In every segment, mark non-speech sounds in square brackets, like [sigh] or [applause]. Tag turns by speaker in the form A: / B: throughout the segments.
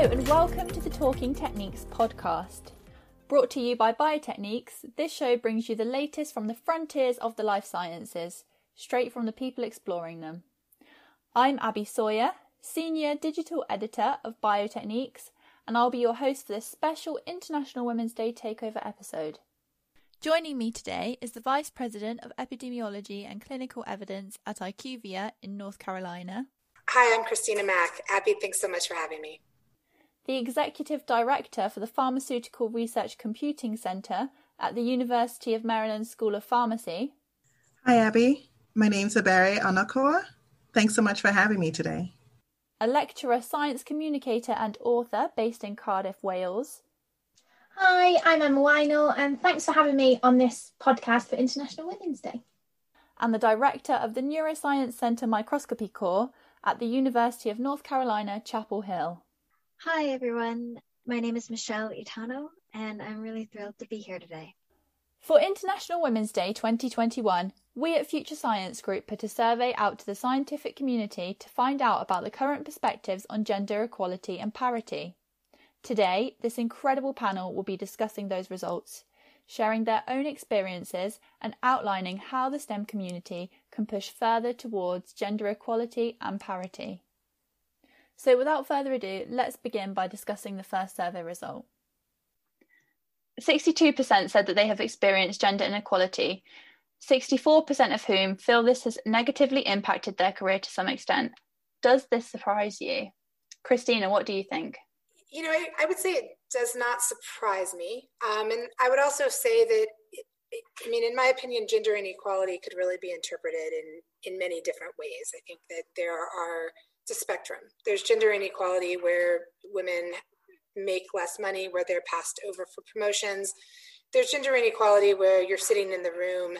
A: and welcome to the Talking Techniques podcast. Brought to you by Biotechniques, this show brings you the latest from the frontiers of the life sciences, straight from the people exploring them. I'm Abby Sawyer, Senior Digital Editor of Biotechniques, and I'll be your host for this special International Women's Day Takeover episode. Joining me today is the Vice President of Epidemiology and Clinical Evidence at IQVIA in North Carolina.
B: Hi, I'm Christina Mack. Abby, thanks so much for having me
A: the Executive Director for the Pharmaceutical Research Computing Center at the University of Maryland School of Pharmacy.
C: Hi, Abby. My name's Ebere Onukwugha. Thanks so much for having me today.
A: A lecturer, science communicator, and author based in Cardiff, Wales.
D: Hi, I'm Emma Yhnell, and thanks for having me on this podcast for International Women's Day.
A: And the director of the Neuroscience Center Microscopy Core at the University of North Carolina, Chapel Hill.
E: Hi, everyone. My name is Michelle Itano, and I'm really thrilled to be here today.
A: For International Women's Day 2021, we at Future Science Group put a survey out to the scientific community to find out about the current perspectives on gender equality and parity. Today, this incredible panel will be discussing those results, sharing their own experiences, and outlining how the STEM community can push further towards gender equality and parity. So, without further ado, let's begin by discussing the first survey result. 62% said that they have experienced gender inequality, 64% of whom feel this has negatively impacted their career to some extent. Does this surprise you? Christina, what do you think?
B: You know, I, I would say it does not surprise me. Um, and I would also say that, I mean, in my opinion, gender inequality could really be interpreted in, in many different ways. I think that there are it's a spectrum. There's gender inequality where women make less money, where they're passed over for promotions. There's gender inequality where you're sitting in the room,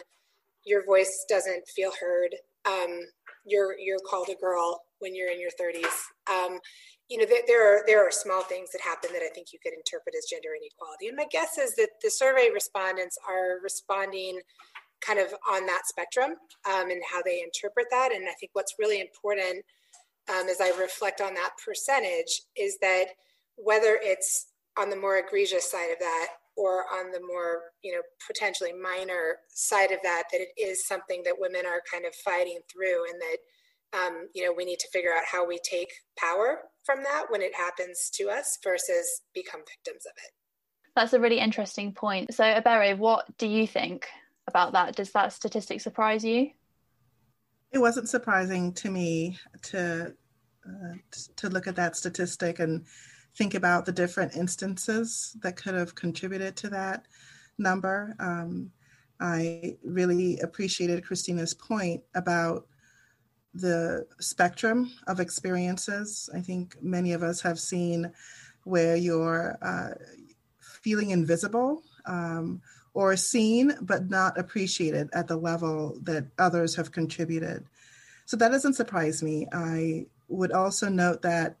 B: your voice doesn't feel heard. Um, you're you're called a girl when you're in your 30s. Um, you know, there, there are there are small things that happen that I think you could interpret as gender inequality. And my guess is that the survey respondents are responding kind of on that spectrum um, and how they interpret that. And I think what's really important um, as I reflect on that percentage is that whether it's on the more egregious side of that or on the more you know potentially minor side of that that it is something that women are kind of fighting through and that um, you know we need to figure out how we take power from that when it happens to us versus become victims of it.
A: That's a really interesting point. So Ebere what do you think about that? Does that statistic surprise you
C: it wasn't surprising to me to uh, to look at that statistic and think about the different instances that could have contributed to that number. Um, I really appreciated Christina's point about the spectrum of experiences. I think many of us have seen where you're uh, feeling invisible um, or seen but not appreciated at the level that others have contributed. So that doesn't surprise me. I would also note that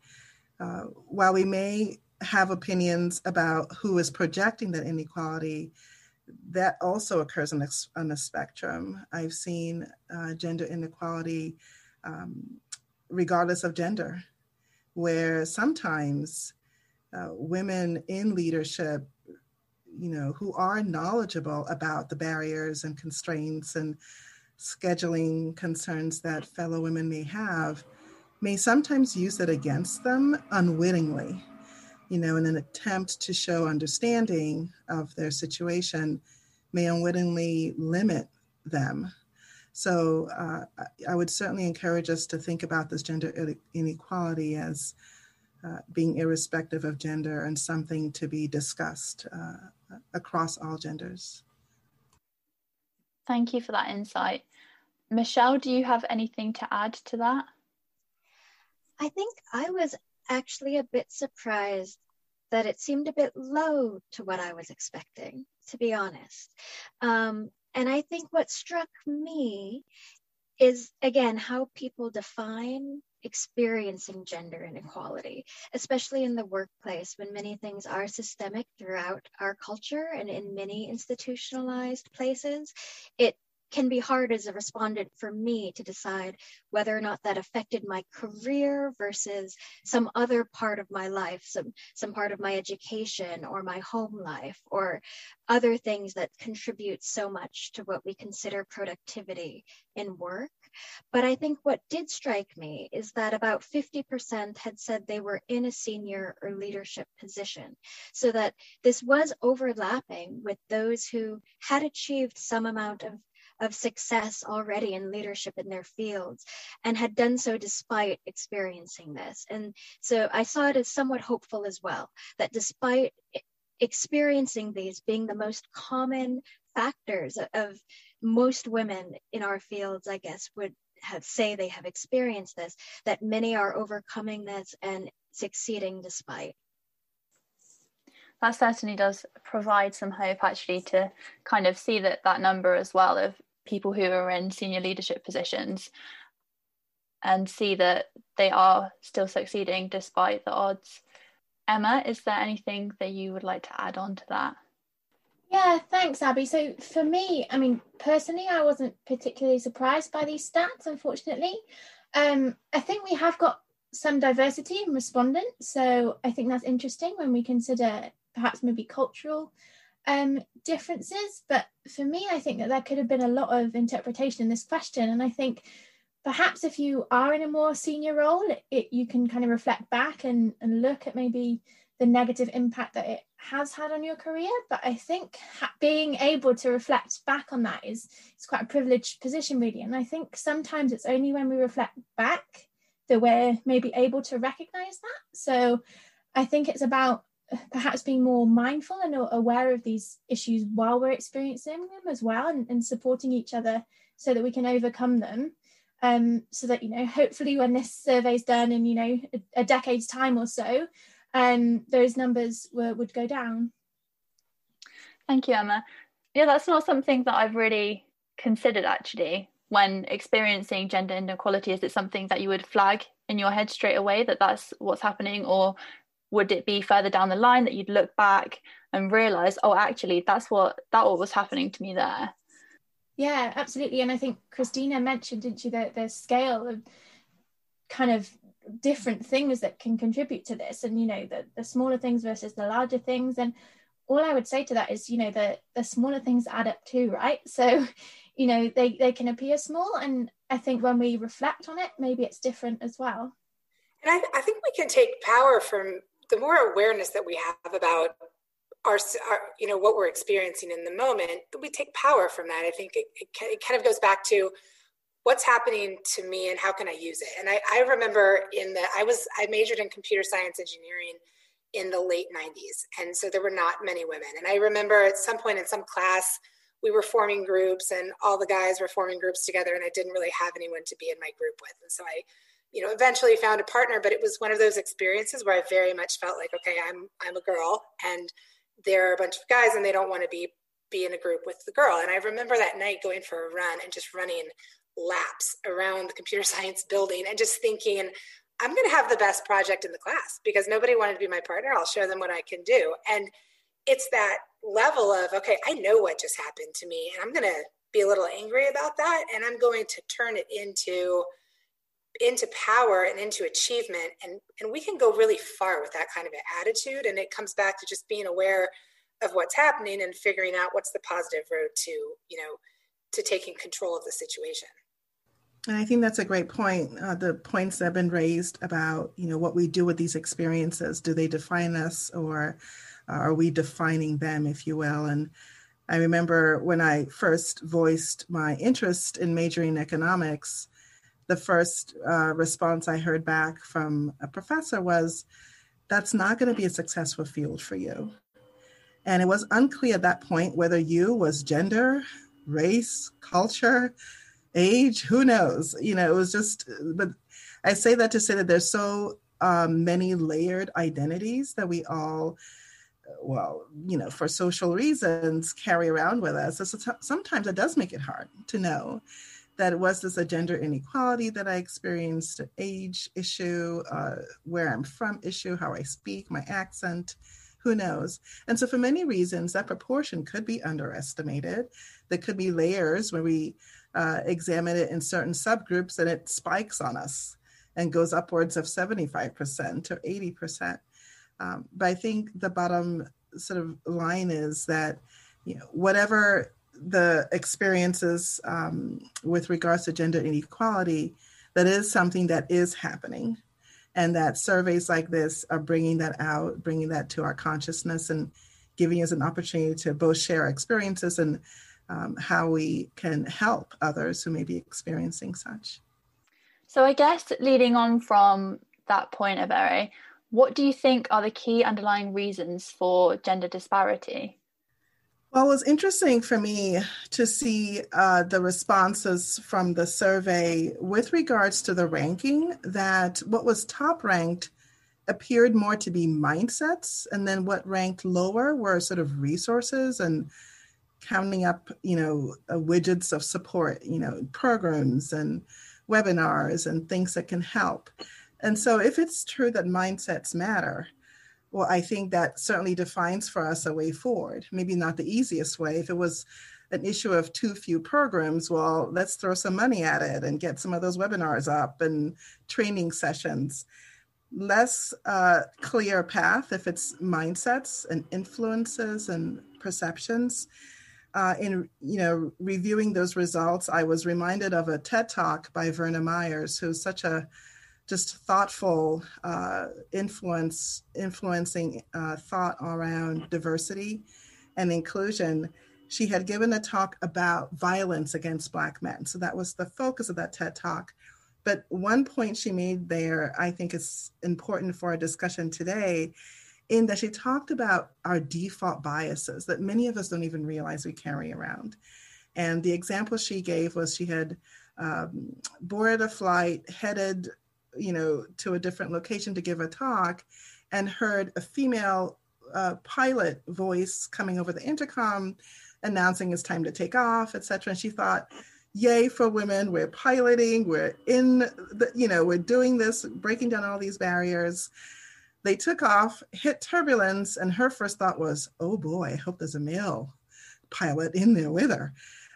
C: uh, while we may have opinions about who is projecting that inequality, that also occurs on a, on a spectrum. I've seen uh, gender inequality um, regardless of gender, where sometimes uh, women in leadership, you know, who are knowledgeable about the barriers and constraints and scheduling concerns that fellow women may have, may sometimes use it against them unwittingly, you know, in an attempt to show understanding of their situation, may unwittingly limit them. So uh, I would certainly encourage us to think about this gender inequality as uh, being irrespective of gender and something to be discussed uh, across all genders.
A: Thank you for that insight. Michelle, do you have anything to add to that?
E: I think I was actually a bit surprised that it seemed a bit low to what I was expecting, to be honest. Um, and I think what struck me is, again, how people define experiencing gender inequality, especially in the workplace when many things are systemic throughout our culture and in many institutionalized places. It can be hard as a respondent for me to decide whether or not that affected my career versus some other part of my life, some, some part of my education or my home life or other things that contribute so much to what we consider productivity in work. But I think what did strike me is that about 50% had said they were in a senior or leadership position. So that this was overlapping with those who had achieved some amount of of success already in leadership in their fields and had done so despite experiencing this. And so I saw it as somewhat hopeful as well that despite experiencing these being the most common factors of most women in our fields, I guess, would have say they have experienced this, that many are overcoming this and succeeding despite.
A: That certainly does provide some hope actually to kind of see that that number as well of people who are in senior leadership positions and see that they are still succeeding despite the odds. Emma, is there anything that you would like to add on to that?
D: Yeah, thanks, Abby. So for me, I mean, personally, I wasn't particularly surprised by these stats, unfortunately. Um, I think we have got some diversity in respondents. So I think that's interesting when we consider perhaps maybe cultural um, differences. But for me, I think that there could have been a lot of interpretation in this question. And I think perhaps if you are in a more senior role, it, you can kind of reflect back and, and look at maybe the negative impact that it has had on your career. But I think ha- being able to reflect back on that is, is quite a privileged position, really. And I think sometimes it's only when we reflect back that we're maybe able to recognize that. So I think it's about perhaps being more mindful and aware of these issues while we're experiencing them as well and, and supporting each other so that we can overcome them um, so that you know hopefully when this survey is done in you know a, a decade's time or so um, those numbers were, would go down.
A: Thank you emma. Yeah that's not something that i've really considered actually when experiencing gender inequality. Is it something that you would flag in your head straight away that that's what's happening? Or would it be further down the line that you'd look back and realize oh actually that's what that what was happening to me there?
D: Yeah absolutely. And i think christina mentioned didn't you that there's scale of kind of different things that can contribute to this and you know the, the smaller things versus the larger things. And all i would say to that is you know the the smaller things add up too right? [laughs] So you know they they can appear small and i think when we reflect on it maybe it's different as well.
B: And I, I think we can take power from the more awareness that we have about our, our, you know what we're experiencing in the moment we take power from that. I think it, it, it, kind of goes back to what's happening to me and how can i use it? And I, I remember in the i was i majored in computer science engineering in the late 90s and so there were not many women. And i remember at some point in some class we were forming groups and all the guys were forming groups together and i didn't really have anyone to be in my group with. And so i you know eventually found a partner but it was one of those experiences where i very much felt like okay i'm i'm a girl and there are a bunch of guys and they don't want to be be in a group with the girl. And i remember that night going for a run and just running laps around the computer [laughs] science building and just thinking i'm going to have the best project in the class because nobody wanted to be my partner. I'll show them what i can do. And it's that level of okay i know what just happened to me and i'm going to be a little angry about that and i'm going to turn it into into power and into achievement and and we can go really far with that kind of an attitude. And it comes back to just being aware of what's happening and figuring out what's the positive road to you know to taking control of the situation
C: and i think that's a great point uh, the points that have been raised about you know what we do with these experiences do they define us or are we defining them if you will and i remember when i first voiced my interest in majoring in economics the first uh, response I heard back from a professor was, that's not going to be a successful field for you. And it was unclear at that point whether you was gender, race, culture, age, who knows? You know, it was just, but I say that to say that there's so um, many layered identities that we all, well, you know, for social reasons carry around with us. So sometimes it does make it hard to know that it was this a gender inequality that I experienced, age issue, uh, where I'm from issue, how I speak, my accent, Who knows? And so, for many reasons, that proportion could be underestimated. There could be layers where we uh, examine it in certain subgroups and it spikes on us and goes upwards of 75% or 80%. Um, but I think the bottom sort of line is that, you know, whatever the experiences um, with regards to gender inequality, that is something that is happening. And that surveys like this are bringing that out, bringing that to our consciousness and giving us an opportunity to both share experiences and um, how we can help others who may be experiencing such.
A: So, I guess leading on from that point, Ebere, what do you think are the key underlying reasons for gender disparity?
C: Well, it was interesting for me to see uh, the responses from the survey with regards to the ranking, that what was top ranked appeared more to be mindsets, and then what ranked lower were sort of resources and counting up, you know, uh, widgets of support, you know, programs and webinars and things that can help. And so, if it's true that mindsets matter, well, I think that certainly defines for us a way forward. Maybe not the easiest way. If it was an issue of too few programs, well, let's throw some money at it and get some of those webinars up and training sessions. Less uh, clear path if it's mindsets and influences and perceptions uh, in you know reviewing those results, I was reminded of a TED talk by Verna Myers, who's such a just thoughtful uh, influence influencing uh, thought around diversity and inclusion. She had given a talk about violence against Black men, so that was the focus of that TED talk. But one point she made there, I think, is important for our discussion today, in that she talked about our default biases that many of us don't even realize we carry around. And the example she gave was she had um, boarded a flight, headed, you know, to a different location to give a talk, and heard a female uh, pilot voice coming over the intercom announcing it's time to take off, etc. And she thought, yay for women, we're piloting, we're in the, you know, we're doing this, breaking down all these barriers. They took off, hit turbulence, and her first thought was, oh boy, I hope there's a male pilot in there with her.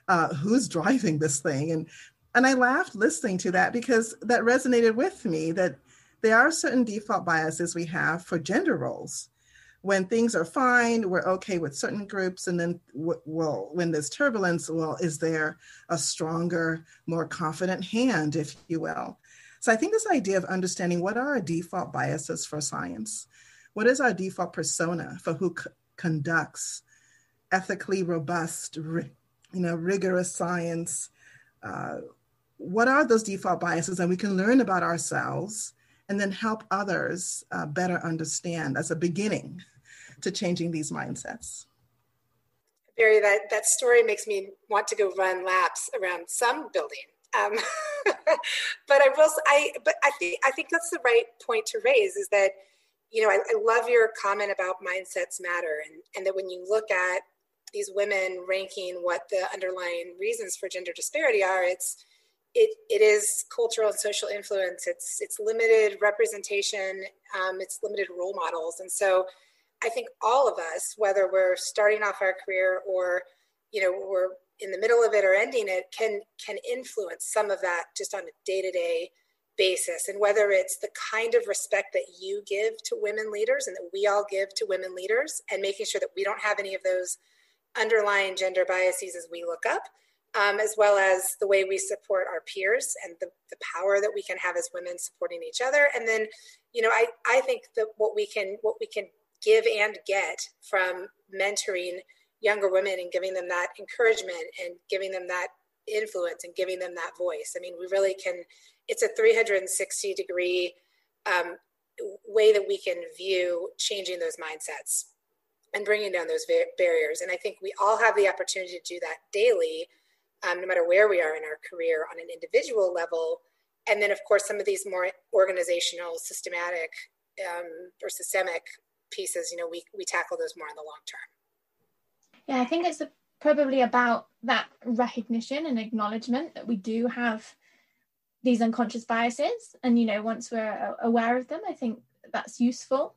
C: Uh, who's driving this thing? And and I laughed listening to that because that resonated with me that there are certain default biases we have for gender roles. When things are fine, we're okay with certain groups, and then well, when there's turbulence, well, is there a stronger, more confident hand, if you will? So I think this idea of understanding what are our default biases for science, what is our default persona for who c- conducts ethically robust, ri- you know, rigorous science. Uh, what are those default biases, and we can learn about ourselves and then help others uh, better understand as a beginning to changing these mindsets.
B: Ebere, that, that story makes me want to go run laps around some building um, [laughs] but I will. I but I think I think that's the right point to raise is that you know I, I love your comment about mindsets matter and and that when you look at these women ranking what the underlying reasons for gender disparity are, it's it, it is cultural and social influence. It's it's limited representation. Um, it's limited role models, and so I think all of us, whether we're starting off our career or you know we're in the middle of it or ending it can can influence some of that just on a day-to-day basis. And whether it's the kind of respect that you give to women leaders and that we all give to women leaders and making sure that we don't have any of those underlying gender biases as we look up um, as well as the way we support our peers and the, the power that we can have as women supporting each other. And then you know i i think that what we can what we can give and get from mentoring younger women and giving them that encouragement and giving them that influence and giving them that voice. I mean, we really can, it's a 360 degree um, way that we can view changing those mindsets and bringing down those barriers. And I think we all have the opportunity to do that daily, um, no matter where we are in our career on an individual level. And then, of course, some of these more organizational, systematic, um, or systemic pieces, you know, we, we tackle those more in the long term.
D: Yeah, I think it's a, probably about that recognition and acknowledgement that we do have these unconscious biases. And, you know, once we're aware of them, I think that's useful.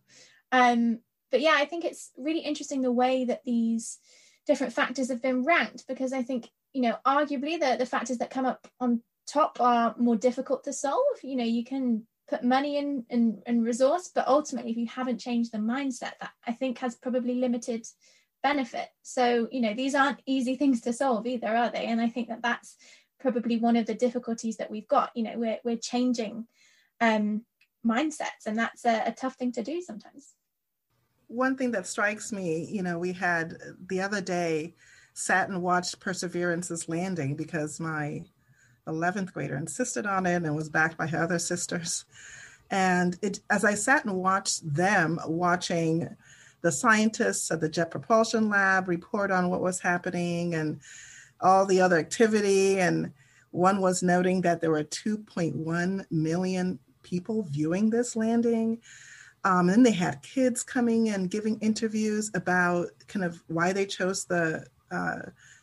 D: Um, but yeah, I think it's really interesting the way that these different factors have been ranked because I think, you know, arguably the, the factors that come up on top are more difficult to solve. You know, you can put money in and, and resource, but ultimately, if you haven't changed the mindset, that I think has probably limited benefit. So, you know, these aren't easy things to solve either, are they? And I think that that's probably one of the difficulties that we've got. You know, we're, we're changing um, mindsets, and that's a, a tough thing to do sometimes.
C: One thing that strikes me, you know, we had the other day sat and watched Perseverance's landing because my 11th grader insisted on it and was backed by her other sisters. And it, as I sat and watched them watching the scientists at the Jet Propulsion Lab report on what was happening and all the other activity, and one was noting that there were 2.1 million people viewing this landing. Um, and they had kids coming and giving interviews about kind of why they chose the uh,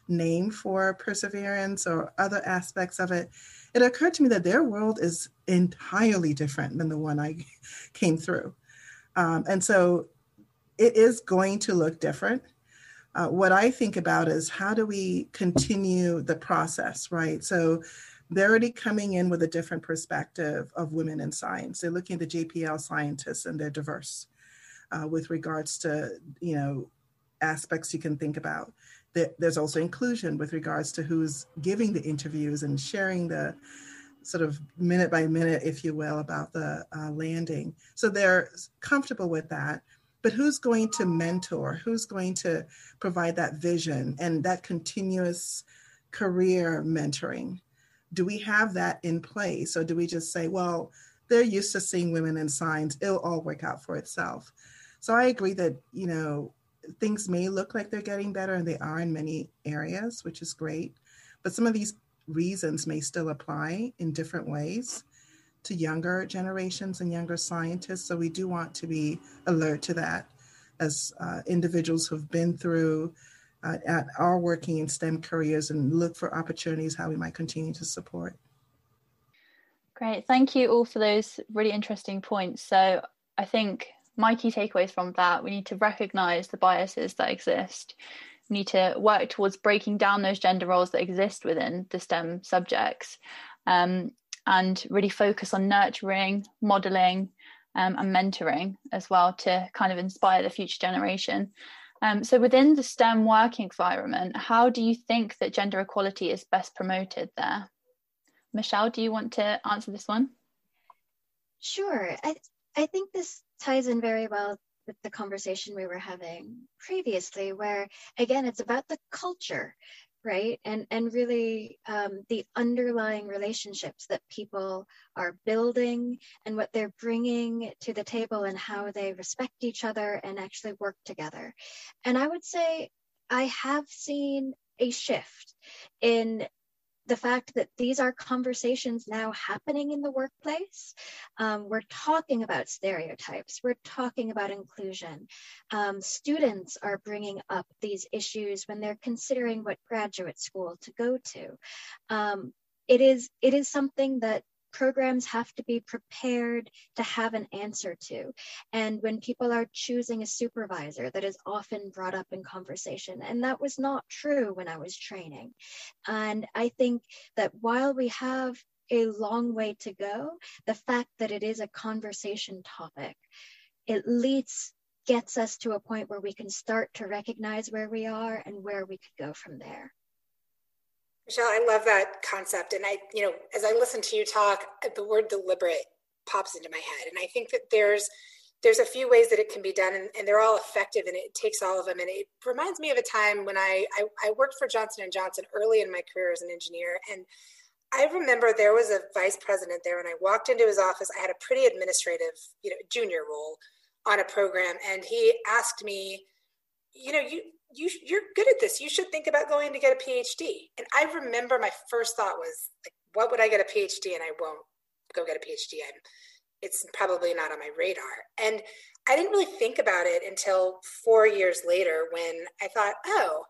C: name for perseverance or other aspects of it. It occurred to me that their world is entirely different than the one I [laughs] came through. Um, and so it is going to look different. Uh, what I think about is how do we continue the process, right? So they're already coming in with a different perspective of women in science. They're looking at the JPL scientists and they're diverse uh, with regards to, you know, aspects you can think about. There's also inclusion with regards to who's giving the interviews and sharing the sort of minute by minute, if you will, about the uh, landing. So they're comfortable with that. But who's going to mentor? Who's going to provide that vision and that continuous career mentoring? do we have that in place or do we just say well they're used to seeing women in science it'll all work out for itself so i agree that you know things may look like they're getting better and they are in many areas which is great but some of these reasons may still apply in different ways to younger generations and younger scientists so we do want to be alert to that as uh, individuals who've been through uh, at our working in STEM careers and look for opportunities how we might continue to support.
A: Great. Thank you all for those really interesting points. So I think my key takeaways from that we need to recognize the biases that exist. We need to work towards breaking down those gender roles that exist within the STEM subjects um, and really focus on nurturing, modeling, um, and mentoring as well to kind of inspire the future generation. Um, so, within the STEM working environment, how do you think that gender equality is best promoted there? Michelle, do you want to answer this one?
E: Sure. I, I think this ties in very well with the conversation we were having previously, where again, it's about the culture right? And and really um, the underlying relationships that people are building and what they're bringing to the table and how they respect each other and actually work together. And i would say i have seen a shift in the fact that these are conversations now happening in the workplace. Um, we're talking about stereotypes, we're talking about inclusion. Um, students are bringing up these issues when they're considering what graduate school to go to. Um, it is it is something that programs have to be prepared to have an answer to. And when people are choosing a supervisor, that is often brought up in conversation. And that was not true when I was training. And I think that while we have a long way to go, the fact that it is a conversation topic, it least gets us to a point where we can start to recognize where we are and where we could go from there.
B: Michelle, I love that concept. And I, you know, as I listen to you talk, the word deliberate pops into my head. And I think that there's there's a few ways that it can be done and, and they're all effective and it takes all of them. And it reminds me of a time when I, I, I worked for Johnson and Johnson early in my career as an engineer. And I remember there was a vice president there and I walked into his office. I had a pretty administrative, you know, junior role on a program. And he asked me, you know, you you you're good at this. You should think about going to get a PhD. And I remember my first thought was like, what would I get a PhD and I won't go get a PhD? I'm it's probably not on my radar. And I didn't really think about it until four years later when I thought, oh,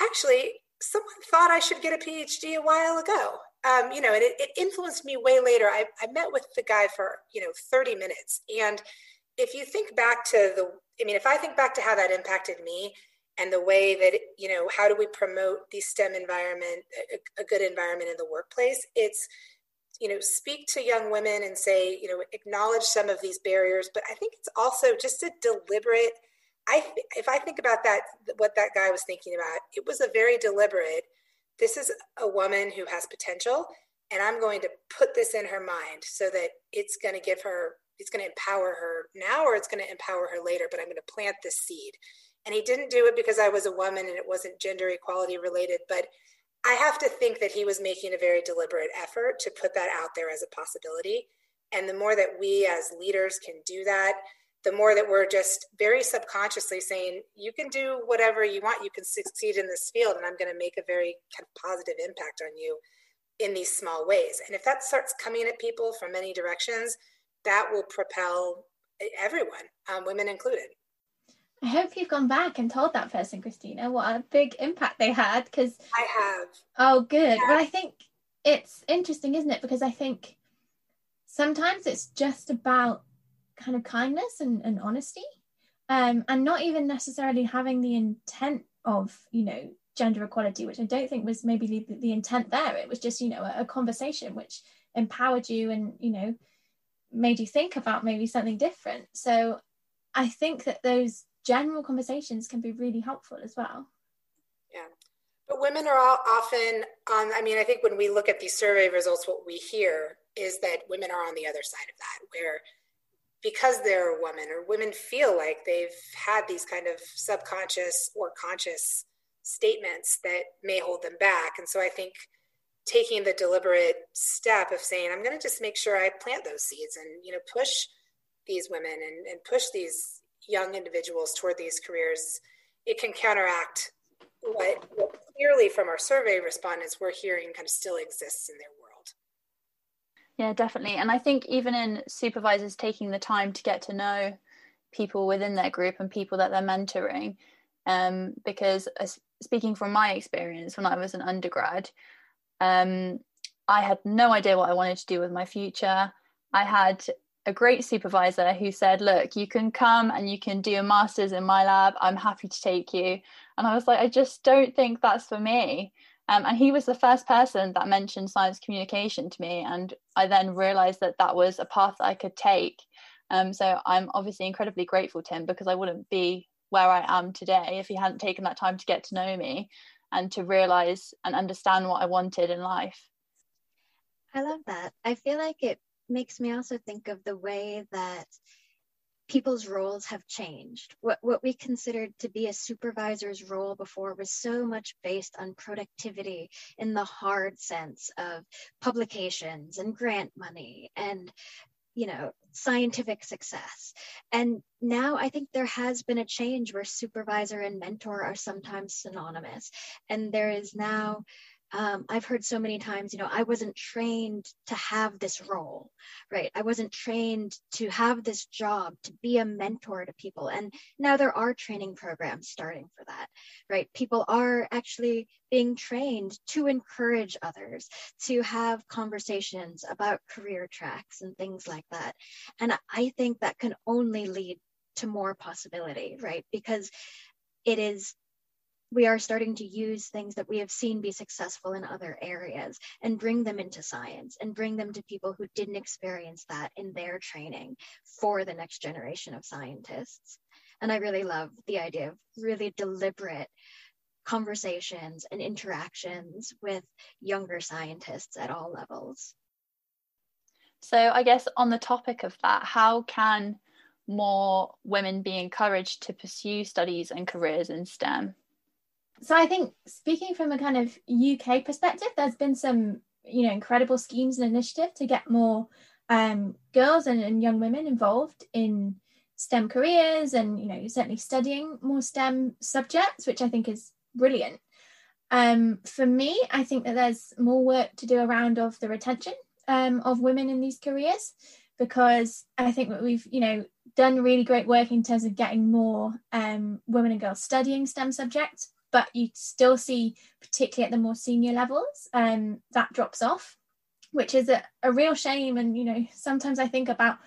B: actually, someone thought I should get a PhD a while ago. Um, you know, and it, it influenced me way later. I, I met with the guy for, you know, 30 minutes. And if you think back to the I mean, if I think back to how that impacted me and the way that, you know, how do we promote the STEM environment, a, a good environment in the workplace? It's, you know, speak to young women and say, you know, acknowledge some of these barriers. But I think it's also just a deliberate, I, if I think about that, what that guy was thinking about, it was a very deliberate, this is a woman who has potential and I'm going to put this in her mind so that it's going to give her it's going to empower her now or it's going to empower her later, but I'm going to plant this seed. And he didn't do it because I was a woman and it wasn't gender equality related, but I have to think that he was making a very deliberate effort to put that out there as a possibility. And the more that we as leaders can do that, the more that we're just very subconsciously saying, you can do whatever you want, you can succeed in this field, and I'm going to make a very kind of positive impact on you in these small ways. And if that starts coming at people from many directions, that will propel everyone, um, women included.
D: I hope you've gone back and told that person, Christina, what a big impact they had. Because
B: I have.
D: Oh, good. Well, I think it's interesting, isn't it? Because I think sometimes it's just about kind of kindness and, and honesty, um, and not even necessarily having the intent of, you know, gender equality, which I don't think was maybe the, the intent there. It was just, you know, a, a conversation which empowered you and, you know, made you think about maybe something different. So I think that those general conversations can be really helpful as well.
B: Yeah. But women are often on, I mean, I think when we look at these survey results, what we hear is that women are on the other side of that, where because they're a woman or women feel like they've had these kind of subconscious or conscious statements that may hold them back. And so I think taking the deliberate step of saying, I'm going to just make sure I plant those seeds and, you know, push these women and, and push these young individuals toward these careers, it can counteract what, what clearly from our survey respondents we're hearing kind of still exists in their world.
A: Yeah, definitely. And I think even in supervisors taking the time to get to know people within their group and people that they're mentoring, um, because as, speaking from my experience when I was an undergrad, um, I had no idea what I wanted to do with my future. I had a great supervisor who said, Look, you can come and you can do a master's in my lab. I'm happy to take you. And I was like, I just don't think that's for me. Um, and he was the first person that mentioned science communication to me. And I then realized that that was a path that I could take. Um, so I'm obviously incredibly grateful to him because I wouldn't be where I am today if he hadn't taken that time to get to know me and to realize and understand what I wanted in life.
E: I love that. I feel like it makes me also think of the way that people's roles have changed. What, what we considered to be a supervisor's role before was so much based on productivity in the hard sense of publications and grant money and you know scientific success and now i think there has been a change where supervisor and mentor are sometimes synonymous and there is now um, I've heard so many times, you know, I wasn't trained to have this role, right? I wasn't trained to have this job, to be a mentor to people. And now there are training programs starting for that, right? People are actually being trained to encourage others, to have conversations about career tracks and things like that. And I think that can only lead to more possibility, right? Because it is we are starting to use things that we have seen be successful in other areas and bring them into science and bring them to people who didn't experience that in their training for the next generation of scientists. And I really love the idea of really deliberate conversations and interactions with younger scientists at all levels.
A: So, I guess on the topic of that, how can more women be encouraged to pursue studies and careers in STEM?
D: So I think speaking from a kind of UK perspective, there's been some you know incredible schemes and initiative to get more um, girls and, and, young women involved in STEM careers and you know certainly studying more STEM subjects, which I think is brilliant. Um, for me, I think that there's more work to do around of the retention um, of women in these careers because I think that we've you know done really great work in terms of getting more um, women and girls studying STEM subjects but you still see, particularly at the more senior levels, um, that drops off, which is a, a real shame. And, you know, sometimes I think about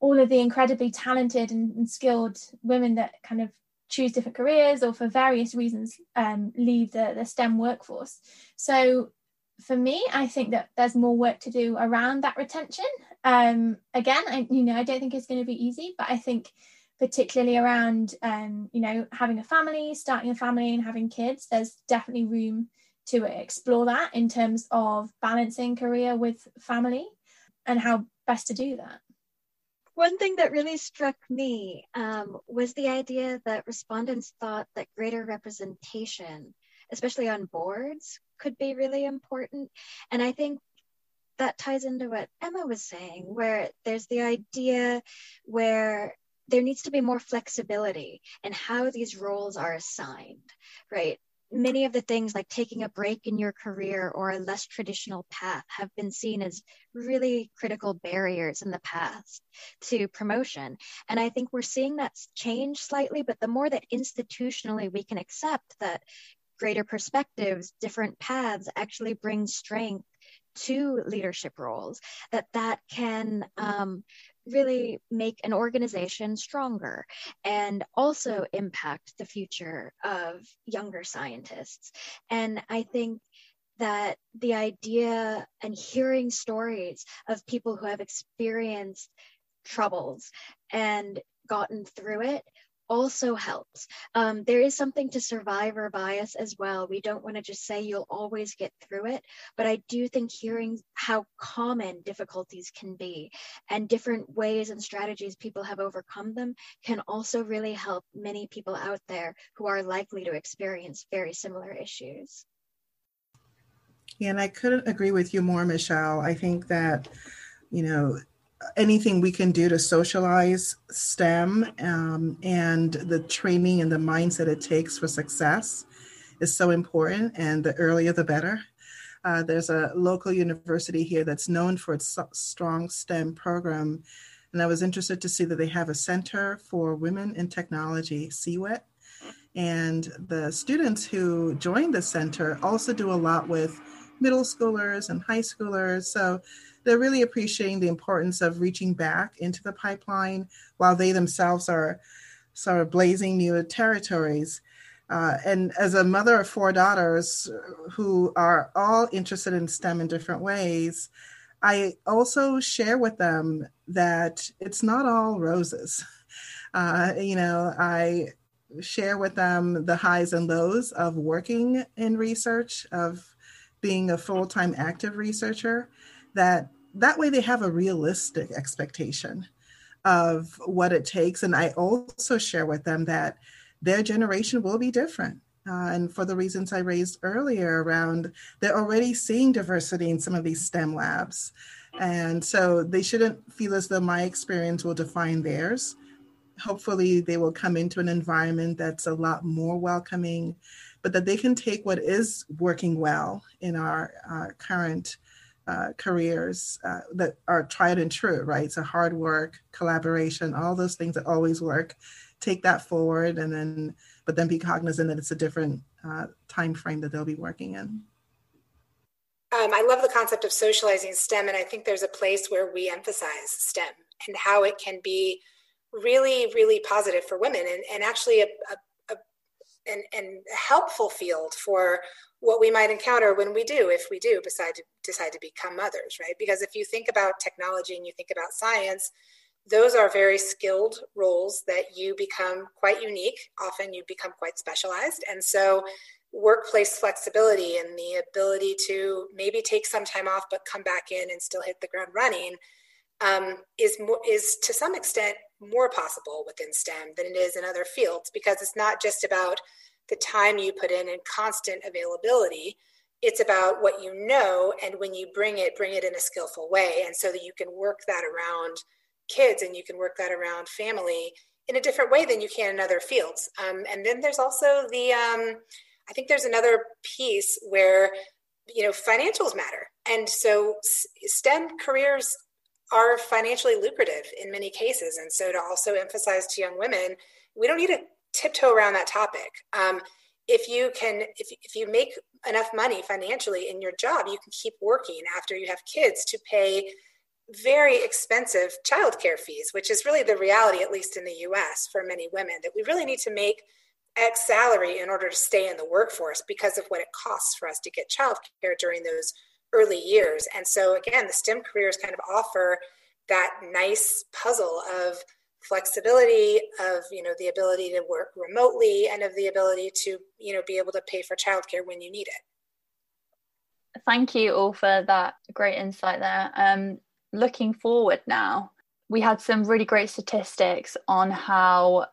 D: all of the incredibly talented and, and, skilled women that kind of choose different careers or for various reasons um, leave the, the STEM workforce. So for me, I think that there's more work to do around that retention. Um, again, I, you know, I don't think it's going to be easy, but I think particularly around, um, you know, having a family, starting a family, and having kids, there's definitely room to explore that in terms of balancing career with family and how best to do that.
E: One thing that really struck me um, was the idea that respondents thought that greater representation, especially on boards, could be really important. And I think that ties into what Emma was saying, where there's the idea where there needs to be more flexibility in how these roles are assigned, right? many of the things like taking a break in your career or a less traditional path have been seen as really critical barriers in the past to promotion. And I think we're seeing that change slightly, but the more that institutionally we can accept that greater perspectives, different paths actually bring strength to leadership roles, that that can um, really make an organization stronger and also impact the future of younger scientists. And I think that the idea and hearing stories of people who have experienced troubles and gotten through it also helps. Um, there is something to survivor bias as well. We don't want to just say you'll always get through it, but I do think hearing how common difficulties can be and different ways and strategies people have overcome them can also really help many people out there who are likely to experience very similar issues.
C: Yeah, and I couldn't agree with you more, Michelle. I think that, you know, anything we can do to socialize STEM um, and the training and the mindset it takes for success is so important, and the earlier the better. Uh, there's a local university here that's known for its strong STEM program, and I was interested to see that they have a Center for Women in Technology, CWIT. And the students who join the center also do a lot with middle schoolers and high schoolers. So they're really appreciating the importance of reaching back into the pipeline while they themselves are sort of blazing new territories. Uh, and as a mother of four daughters who are all interested in STEM in different ways, I also share with them that it's not all roses. [laughs] Uh, you know, I share with them the highs and lows of working in research, of being a full time active researcher, that that way they have a realistic expectation of what it takes. And I also share with them that their generation will be different. Uh, and for the reasons I raised earlier around they're already seeing diversity in some of these STEM labs. And so they shouldn't feel as though my experience will define theirs. Hopefully, they will come into an environment that's a lot more welcoming, but that they can take what is working well in our, our current uh, careers uh, that are tried and true, right? So hard work, collaboration, all those things that always work. Take that forward, and then, but then be cognizant that it's a different uh, time frame that they'll be working in.
B: Um, I love the concept of socializing STEM, and I think there's a place where we emphasize STEM and how it can be really, really positive for women, and, and actually a, a, and, and helpful field for what we might encounter when we do, if we do decide to decide to become mothers, right? Because if you think about technology and you think about science, those are very skilled roles that you become quite unique. Often you become quite specialized. And so workplace flexibility and the ability to maybe take some time off but come back in and still hit the ground running um, is is to some extent more possible within STEM than it is in other fields because it's not just about the time you put in and constant availability. It's about what you know, and when you bring it, bring it in a skillful way, and so that you can work that around kids and you can work that around family in a different way than you can in other fields. Um, and then there's also the, um, I think there's another piece where you know financials matter, and so STEM careers are financially lucrative in many cases, and so to also emphasize to young women, we don't need to tiptoe around that topic. Um, if you can, if, if you make enough money financially in your job, you can keep working after you have kids to pay very expensive childcare fees, which is really the reality, at least in the US, for many women, that we really need to make X salary in order to stay in the workforce because of what it costs for us to get childcare during those early years. And so, again, the STEM careers kind of offer that nice puzzle of flexibility of you know the ability to work remotely and of the ability to you know be able to pay for childcare when you need it
A: thank you all for that great insight there um, looking forward now we had some really great statistics on how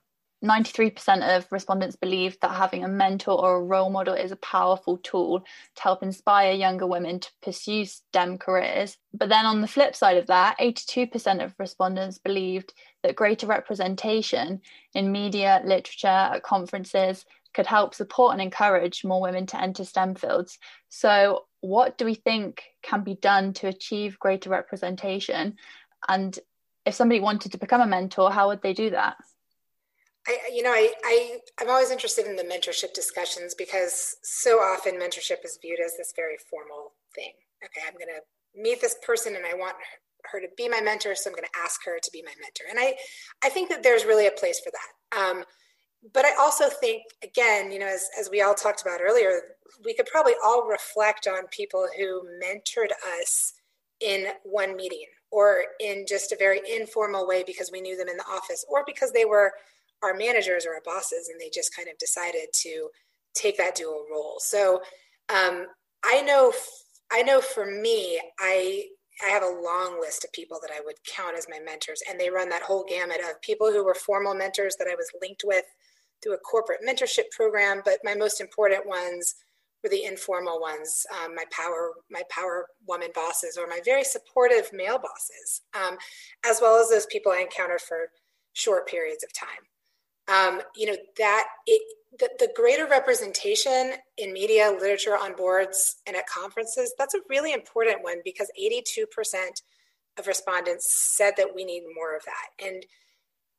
A: 93% of respondents believe that having a mentor or a role model is a powerful tool to help inspire younger women to pursue STEM careers. But then on the flip side of that, 82% of respondents believed that greater representation in media, literature, at conferences could help support and encourage more women to enter STEM fields. So, what do we think can be done to achieve greater representation? And if somebody wanted to become a mentor, how would they do that?
B: I, you know, I, I, I'm always interested in the mentorship discussions because so often mentorship is viewed as this very formal thing. Okay, I'm going to meet this person and I want her to be my mentor, so I'm going to ask her to be my mentor. And I, I think that there's really a place for that. Um, but I also think, again, you know, as, as we all talked about earlier, we could probably all reflect on people who mentored us in one meeting or in just a very informal way because we knew them in the office or because they were our managers or our bosses and they just kind of decided to take that dual role. So um, i know i know for me i i have a long list of people that i would count as my mentors and they run that whole gamut of people who were formal mentors that i was linked with through a corporate mentorship program but my most important ones were the informal ones um, my power my power woman bosses or my very supportive male bosses um, as well as those people i encountered for short periods of time um, you know that it, the, the greater representation in media literature on boards and at conferences that's a really important one because 82% of respondents said that we need more of that. And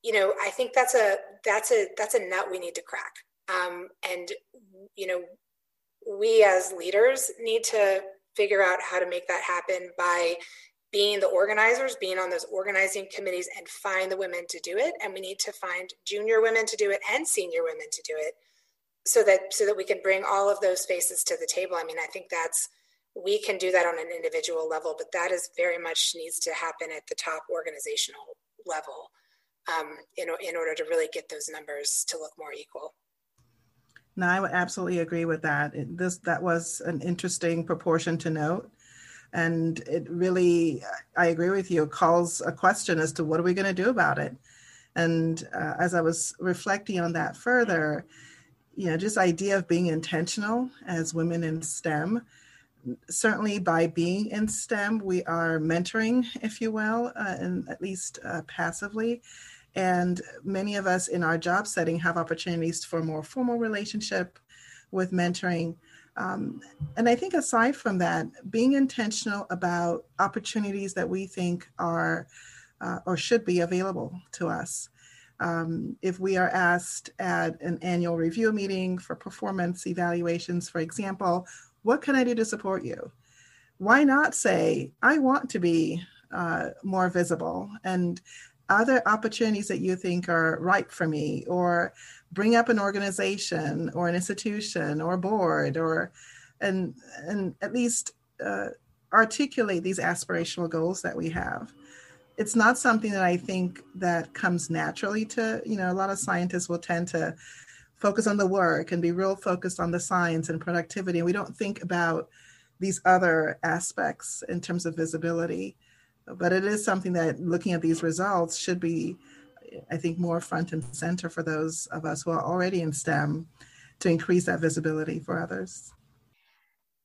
B: you know i think that's a that's a that's a nut we need to crack. Um, and you know we as leaders need to figure out how to make that happen by being the organizers, being on those organizing committees and find the women to do it. And we need to find junior women to do it and senior women to do it so that so that we can bring all of those faces to the table. I mean, I think that's we can do that on an individual level, but that is very much needs to happen at the top organizational level um, in, in order to really get those numbers to look more equal.
C: No, I would absolutely agree with that. It, this that was an interesting proportion to note and it really i agree with you calls a question as to what are we going to do about it? And uh, as i was reflecting on that further you know just idea of being intentional as women in stem certainly by being in stem we are mentoring if you will uh, and at least uh, passively. And many of us in our job setting have opportunities for more formal relationship with mentoring um, and I think aside from that, being intentional about opportunities that we think are uh, or should be available to us. Um, if we are asked at an annual review meeting for performance evaluations, for example, what can I do to support you? Why not say, I want to be uh, more visible and other opportunities that you think are right for me or bring up an organization or an institution or board or and and at least uh, articulate these aspirational goals that we have. It's not something that i think that comes naturally to you know a lot of scientists will tend to focus on the work and be real focused on the science and productivity and we don't think about these other aspects in terms of visibility but it is something that looking at these results should be I think, more front and center for those of us who are already in STEM to increase that visibility for others.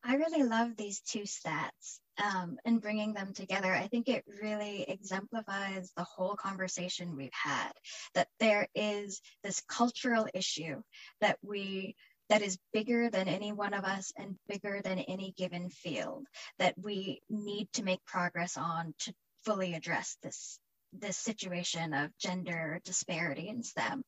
E: I really love these two stats um, and bringing them together. I think it really exemplifies the whole conversation we've had that there is this cultural issue that we that is bigger than any one of us and bigger than any given field that we need to make progress on to fully address this this situation of gender disparity in STEM,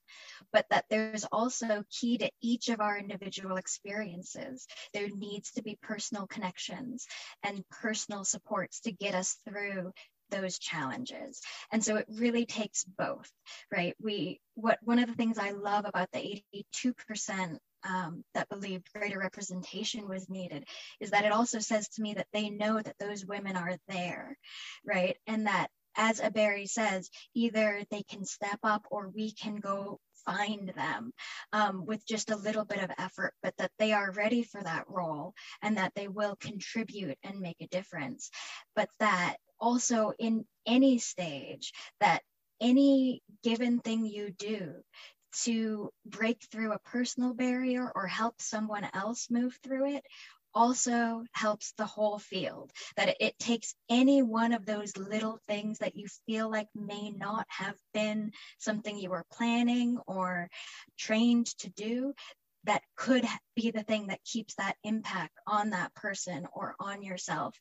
E: but that there's also key to each of our individual experiences. There needs to be personal connections and personal supports to get us through those challenges. And so it really takes both, right? We what one of the things I love about the 82% um, that believed greater representation was needed is that it also says to me that they know that those women are there, right? And that as Ebere says, either they can step up or we can go find them um, with just a little bit of effort, but that they are ready for that role and that they will contribute and make a difference. But that also in any stage, that any given thing you do to break through a personal barrier or help someone else move through it also helps the whole field. That it takes any one of those little things that you feel like may not have been something you were planning or trained to do, that could be the thing that keeps that impact on that person or on yourself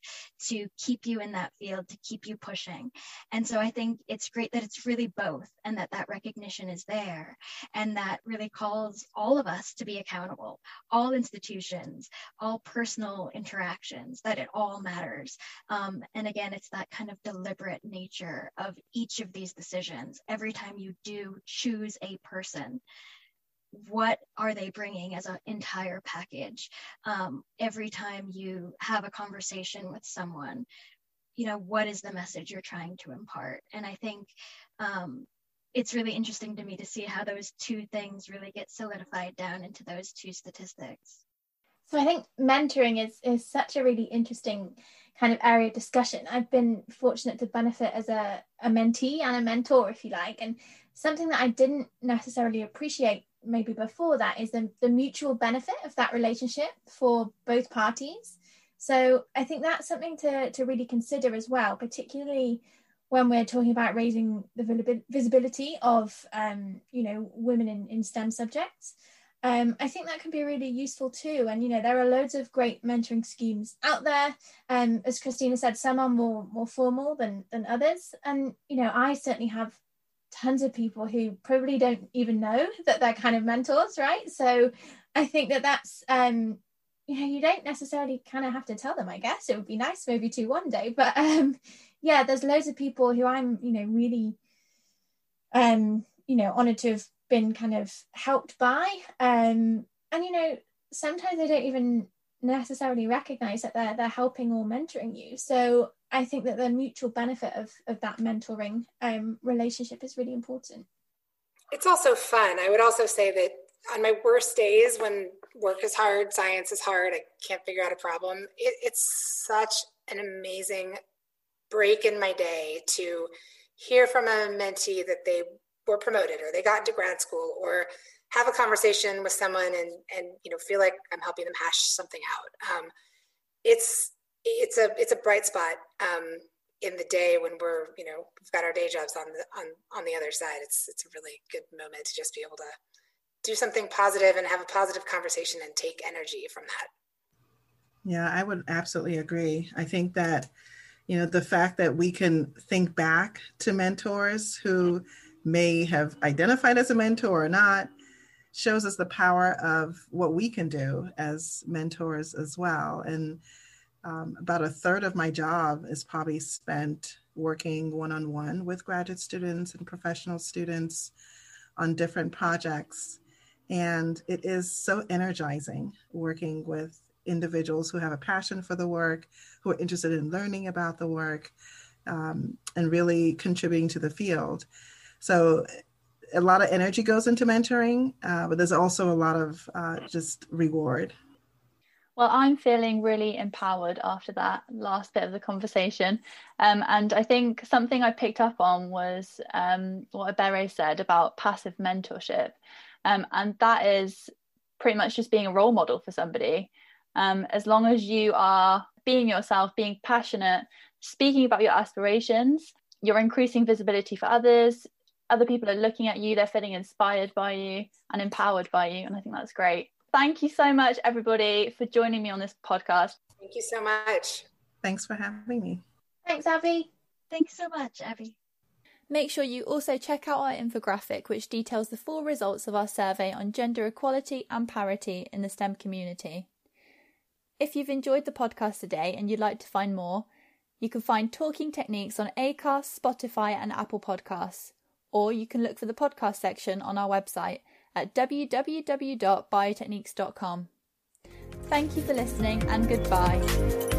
E: to keep you in that field to keep you pushing. And so i think it's great that it's really both and that that recognition is there and that really calls all of us to be accountable all institutions all personal interactions that it all matters. Um, and again it's that kind of deliberate nature of each of these decisions. Every time you do choose a person what are they bringing as an entire package um, every time you have a conversation with someone? You know what is the message you're trying to impart? And i think um, it's really interesting to me to see how those two things really get solidified down into those two statistics.
D: So i think mentoring is is such a really interesting kind of area of discussion. I've been fortunate to benefit as a, a mentee and a mentor if you like and something that i didn't necessarily appreciate maybe before that is the, the mutual benefit of that relationship for both parties. So I think that's something to, to really consider as well, particularly when we're talking about raising the visibility of um, you know women in, in STEM subjects. Um, I think that can be really useful too. And you know, there are loads of great mentoring schemes out there. Um, as Christina said, some are more more formal than than others. And you know, I certainly have tons of people who probably don't even know that they're kind of mentors, right? So I think that that's um, you know you don't necessarily kind of have to tell them. I guess it would be nice maybe to one day, but um, yeah, there's loads of people who I'm you know really um, you know honored to have been kind of helped by, um, and you know sometimes they don't even necessarily recognize that they're they're helping or mentoring you. So I think that the mutual benefit of of that mentoring um, relationship is really important.
B: It's also fun. I would also say that on my worst days when work is hard, science is hard, I can't figure out a problem. It, it's such an amazing break in my day to hear from a mentee that they were promoted or they got into grad school or have a conversation with someone and and you know feel like I'm helping them hash something out. Um, it's it's a it's a bright spot um, in the day when we're you know we've got our day jobs on the on on the other side. It's it's a really good moment to just be able to do something positive and have a positive conversation and take energy from that.
C: Yeah, I would absolutely agree. I think that you know the fact that we can think back to mentors who may have identified as a mentor or not shows us the power of what we can do as mentors as well. And um, about a third of my job is probably spent working one on one with graduate students and professional students on different projects. And it is so energizing working with individuals who have a passion for the work, who are interested in learning about the work, um, and really contributing to the field. So a lot of energy goes into mentoring, uh, but there's also a lot of uh, just reward.
A: Well, I'm feeling really empowered after that last bit of the conversation. Um, and I think something I picked up on was um, what Ebere said about passive mentorship. Um, and that is pretty much just being a role model for somebody. Um, as long as you are being yourself, being passionate, speaking about your aspirations, you're increasing visibility for others, other people are looking at you, they're feeling inspired by you and empowered by you. And I think that's great. Thank you so much, everybody, for joining me on this podcast.
B: Thank you so much.
C: Thanks for having me.
D: Thanks, Abby.
E: Thanks so much, Abby.
A: Make sure you also check out our infographic, which details the full results of our survey on gender equality and parity in the STEM community. If you've enjoyed the podcast today and you'd like to find more, You can find Talking Techniques on Acast, Spotify, and Apple Podcasts, or you can look for the podcast section on our website at www.biotechniques.com. Thank you for listening and goodbye.